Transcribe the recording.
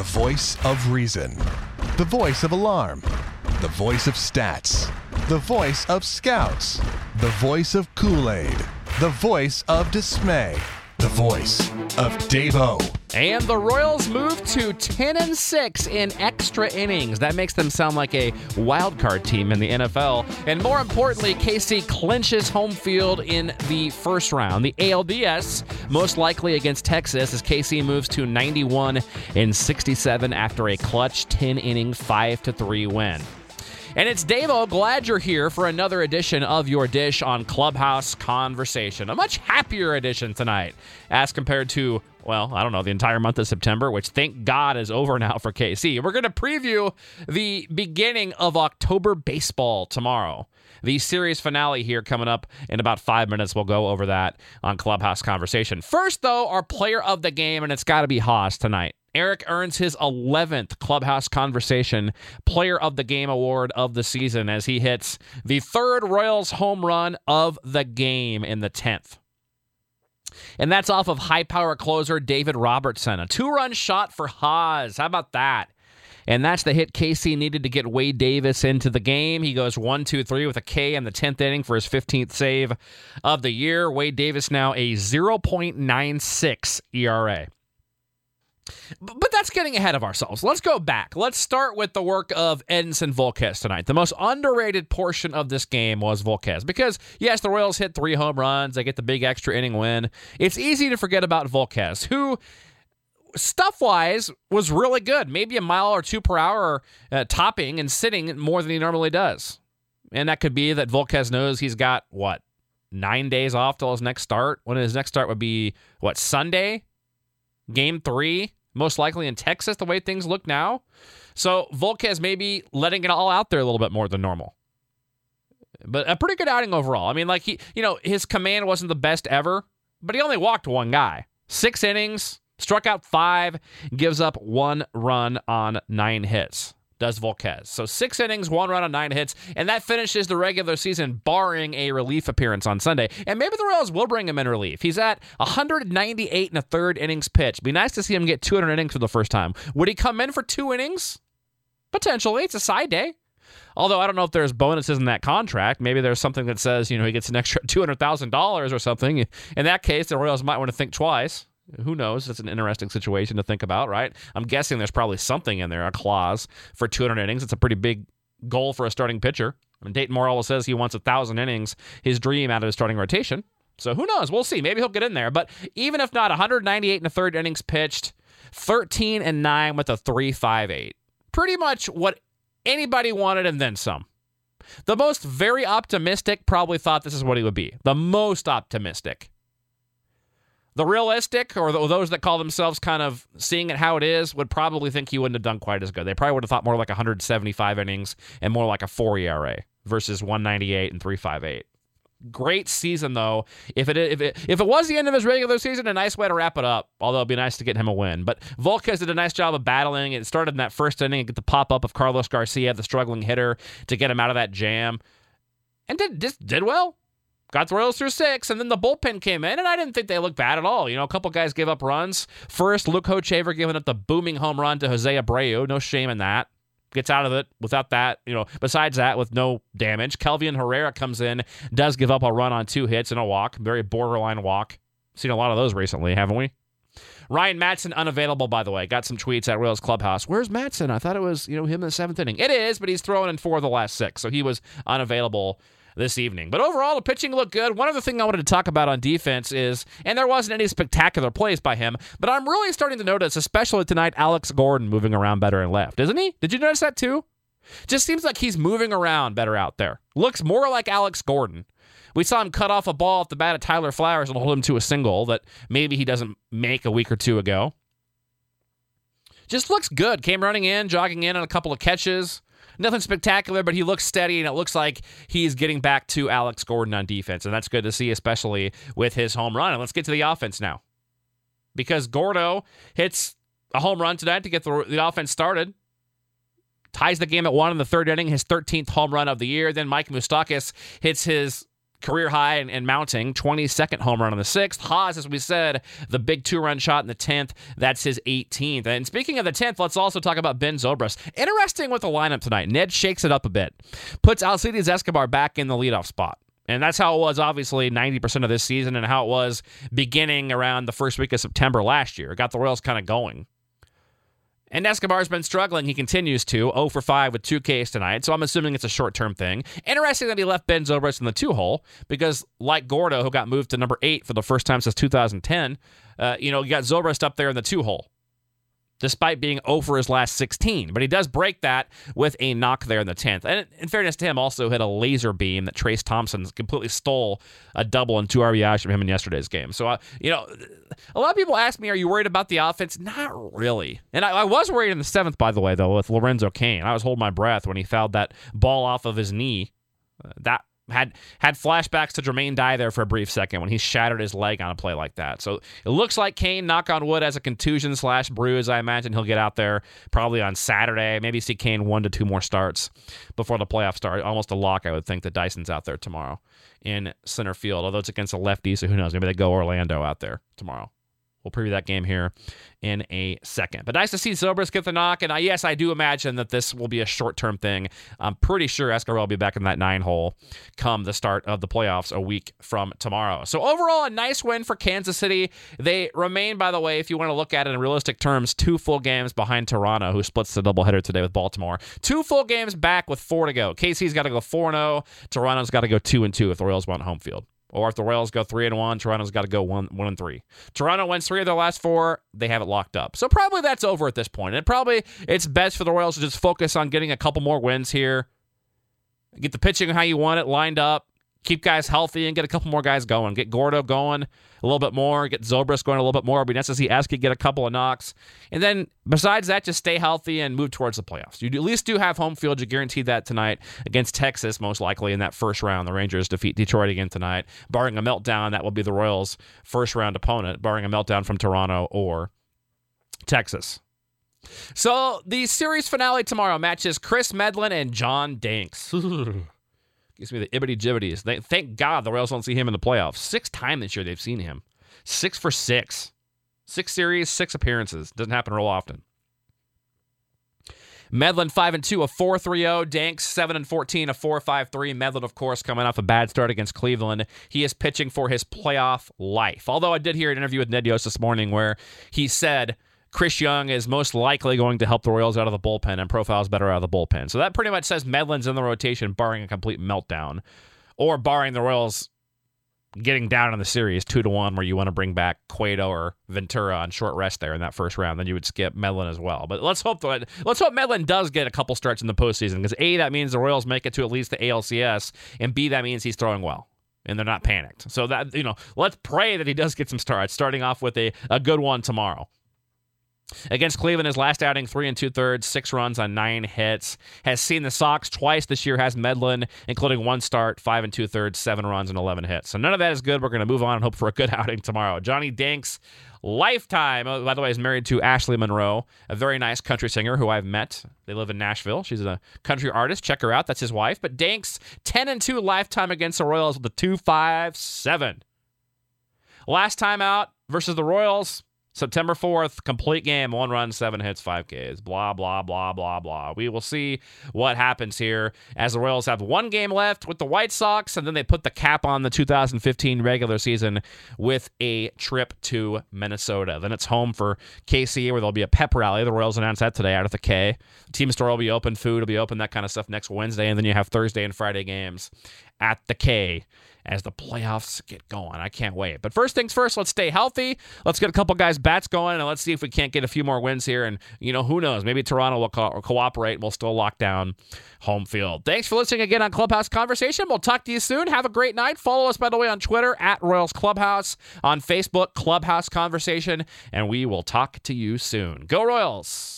The voice of reason. The voice of alarm. The voice of stats. The voice of scouts. The voice of Kool Aid. The voice of dismay. The voice of Davo. And the Royals move to 10 and 6 in extra innings. That makes them sound like a wild card team in the NFL. And more importantly, KC clinches home field in the first round. The ALDS most likely against Texas as KC moves to 91 and 67 after a clutch 10 inning 5 to 3 win. And it's Davo. Glad you're here for another edition of your dish on Clubhouse Conversation. A much happier edition tonight as compared to, well, I don't know, the entire month of September, which thank God is over now for KC. We're going to preview the beginning of October baseball tomorrow. The series finale here coming up in about five minutes. We'll go over that on Clubhouse Conversation. First, though, our player of the game, and it's got to be Haas tonight. Eric earns his 11th Clubhouse Conversation Player of the Game award of the season as he hits the third Royals home run of the game in the 10th. And that's off of high power closer David Robertson. A two run shot for Haas. How about that? And that's the hit KC needed to get Wade Davis into the game. He goes one, two, three with a K in the 10th inning for his 15th save of the year. Wade Davis now a 0.96 ERA. But that's getting ahead of ourselves. Let's go back. Let's start with the work of Edinson Volquez tonight. The most underrated portion of this game was Volquez because, yes, the Royals hit three home runs. They get the big extra inning win. It's easy to forget about Volquez, who stuff wise was really good. Maybe a mile or two per hour uh, topping and sitting more than he normally does. And that could be that Volquez knows he's got, what, nine days off till his next start? When his next start would be, what, Sunday? Game three? Most likely in Texas, the way things look now. So Volquez maybe letting it all out there a little bit more than normal. But a pretty good outing overall. I mean, like he, you know, his command wasn't the best ever, but he only walked one guy. Six innings, struck out five, gives up one run on nine hits does Volquez. So six innings, one run on nine hits, and that finishes the regular season, barring a relief appearance on Sunday. And maybe the Royals will bring him in relief. He's at 198 and a third innings pitched. Be nice to see him get 200 innings for the first time. Would he come in for two innings? Potentially. It's a side day. Although I don't know if there's bonuses in that contract. Maybe there's something that says, you know, he gets an extra $200,000 or something. In that case, the Royals might want to think twice. Who knows? That's an interesting situation to think about, right? I'm guessing there's probably something in there, a clause for 200 innings. It's a pretty big goal for a starting pitcher. I mean, Dayton Moore says he wants a thousand innings, his dream out of his starting rotation. So who knows? We'll see. Maybe he'll get in there. But even if not, 198 and a third innings pitched, 13 and 9 with a 3.58. Pretty much what anybody wanted and then some. The most very optimistic probably thought this is what he would be. The most optimistic. The realistic, or those that call themselves kind of seeing it how it is, would probably think he wouldn't have done quite as good. They probably would have thought more like 175 innings and more like a 4 ERA versus 198 and 358. Great season though. If it if it if it was the end of his regular season, a nice way to wrap it up. Although it'd be nice to get him a win. But Volquez did a nice job of battling. It started in that first inning, and get the pop up of Carlos Garcia, the struggling hitter, to get him out of that jam, and did just did well got the Royals through six, and then the bullpen came in, and I didn't think they looked bad at all. You know, a couple guys gave up runs. First, Luke Hochevar giving up the booming home run to Jose Abreu. No shame in that. Gets out of it without that, you know, besides that, with no damage. Kelvin Herrera comes in, does give up a run on two hits and a walk. Very borderline walk. Seen a lot of those recently, haven't we? Ryan Madson unavailable, by the way. Got some tweets at Royals Clubhouse. Where's Madson? I thought it was, you know, him in the seventh inning. It is, but he's thrown in four of the last six, so he was unavailable this evening. But overall, the pitching looked good. One other thing I wanted to talk about on defense is, and there wasn't any spectacular plays by him, but I'm really starting to notice, especially tonight, Alex Gordon moving around better and left, isn't he? Did you notice that too? Just seems like he's moving around better out there. Looks more like Alex Gordon. We saw him cut off a ball at the bat of Tyler Flowers and hold him to a single that maybe he doesn't make a week or two ago. Just looks good. Came running in, jogging in on a couple of catches. Nothing spectacular, but he looks steady, and it looks like he's getting back to Alex Gordon on defense, and that's good to see, especially with his home run. And let's get to the offense now, because Gordo hits a home run tonight to get the, the offense started. Ties the game at one in the third inning, his 13th home run of the year. Then Mike Moustakas hits his career high and, and, mounting 22nd home run on the sixth. Haas, as we said, the big two run shot in the 10th. That's his 18th. And speaking of the 10th, let's also talk about Ben Zobrist. Interesting with the lineup tonight. Ned shakes it up a bit, puts Alcides Escobar back in the leadoff spot. And that's how it was, obviously, 90% of this season, and how it was beginning around the first week of September last year. It got the Royals kind of going. And Escobar's been struggling. He continues to 0 for 5 with two Ks tonight, so I'm assuming it's a short term thing. Interesting that he left Ben Zobrist in the two hole because, like Gordo, who got moved to number eight for the first time since 2010, uh, you know, you got Zobrist up there in the two hole despite being over his last 16. But he does break that with a knock there in the 10th. And in fairness to him, also hit a laser beam that Trayce Thompson completely stole a double and two RBIs from him in yesterday's game. So, uh, you know, a lot of people ask me, are you worried about the offense? Not really. And I, I was worried in the seventh, by the way, though, with Lorenzo Cain. I was holding my breath when he fouled that ball off of his knee. Uh, that had had flashbacks to Jermaine Dye there for a brief second when he shattered his leg on a play like that. So it looks like Cain, knock on wood, has a contusion slash bruise. I imagine he'll get out there probably on Saturday. Maybe see Cain one to two more starts before the playoffs start. Almost a lock, I would think, that Dyson's out there tomorrow in center field. Although it's against a lefty, so who knows? Maybe they go Orlando out there tomorrow. We'll preview that game here in a second. But nice to see Zobrist get the knock. And I, yes, I do imagine that this will be a short term thing. I'm pretty sure Escobar will be back in that nine hole come the start of the playoffs a week from tomorrow. So, overall, a nice win for Kansas City. They remain, by the way, if you want to look at it in realistic terms, two full games behind Toronto, who splits the doubleheader today with Baltimore. Two full games back with four to go. KC's got to go 4 0. Toronto's got to go 2 and 2 if the Royals want home field. Or if the Royals go three and one, Toronto's got to go one one and three. Toronto wins three of their last four. They have it locked up. So probably that's over at this point. And probably it's best for the Royals to just focus on getting a couple more wins here. Get the pitching how you want it lined up keep guys healthy and get a couple more guys going. Get Gordo going a little bit more. Get Zobrist going a little bit more. It'd be nice to see Esky get a couple of knocks. And then besides that, just stay healthy and move towards the playoffs. You at least do have home field. You guaranteed that tonight against Texas, most likely in that first round. The Rangers defeat Detroit again tonight. Barring a meltdown, that will be the Royals' first round opponent, barring a meltdown from Toronto or Texas. So the series finale tomorrow matches Chris Medlen and John Danks. Gives me the ibbity jibbities. Thank God the Royals don't see him in the playoffs. Six time this year they've seen him. Six for six. Six series, six appearances. Doesn't happen real often. Medlen 5 and 2, a 4 3 0. Danks 7 and 14, a 4 5 3. Medlen, of course, coming off a bad start against Cleveland. He is pitching for his playoff life. Although I did hear an interview with Ned Yost this morning where he said Chris Young is most likely going to help the Royals out of the bullpen and profiles better out of the bullpen. So that pretty much says Medlen's in the rotation, barring a complete meltdown, or barring the Royals getting down in the series two to one, where you want to bring back Cueto or Ventura on short rest there in that first round. Then you would skip Medlen as well. But let's hope that let's hope Medlen does get a couple starts in the postseason because a that means the Royals make it to at least the ALCS, and b that means he's throwing well and they're not panicked. So that you know, let's pray that he does get some starts, starting off with a, a good one tomorrow. Against Cleveland, his last outing, three and two thirds, six runs on nine hits. Has seen the Sox twice this year, has Medlen, including one start, five and two thirds, seven runs, and 11 hits. So none of that is good. We're going to move on and hope for a good outing tomorrow. Johnny Danks, lifetime, oh, by the way, is married to Ashley Monroe, a very nice country singer who I've met. They live in Nashville. She's a country artist. Check her out. That's his wife. But Danks, 10 and 2 lifetime against the Royals with a 2 5 7. Last time out versus the Royals, September 4th, complete game, one run, seven hits, five Ks. Blah, blah, blah, blah, blah. We will see what happens here as the Royals have one game left with the White Sox, and then they put the cap on the 2015 regular season with a trip to Minnesota. Then it's home for KC, where there'll be a pep rally. The Royals announced that today out of the K. team store will be open, food will be open, that kind of stuff next Wednesday, and then you have Thursday and Friday games at the K as the playoffs get going. I can't wait. But first things first, let's stay healthy. Let's get a couple guys bats going, and let's see if we can't get a few more wins here. And you know, who knows? Maybe Toronto will co- cooperate. And we'll still lock down home field. Thanks for listening again on Clubhouse Conversation. We'll talk to you soon. Have a great night. Follow us, by the way, on Twitter at Royals Clubhouse, on Facebook Clubhouse Conversation, and we will talk to you soon. Go Royals!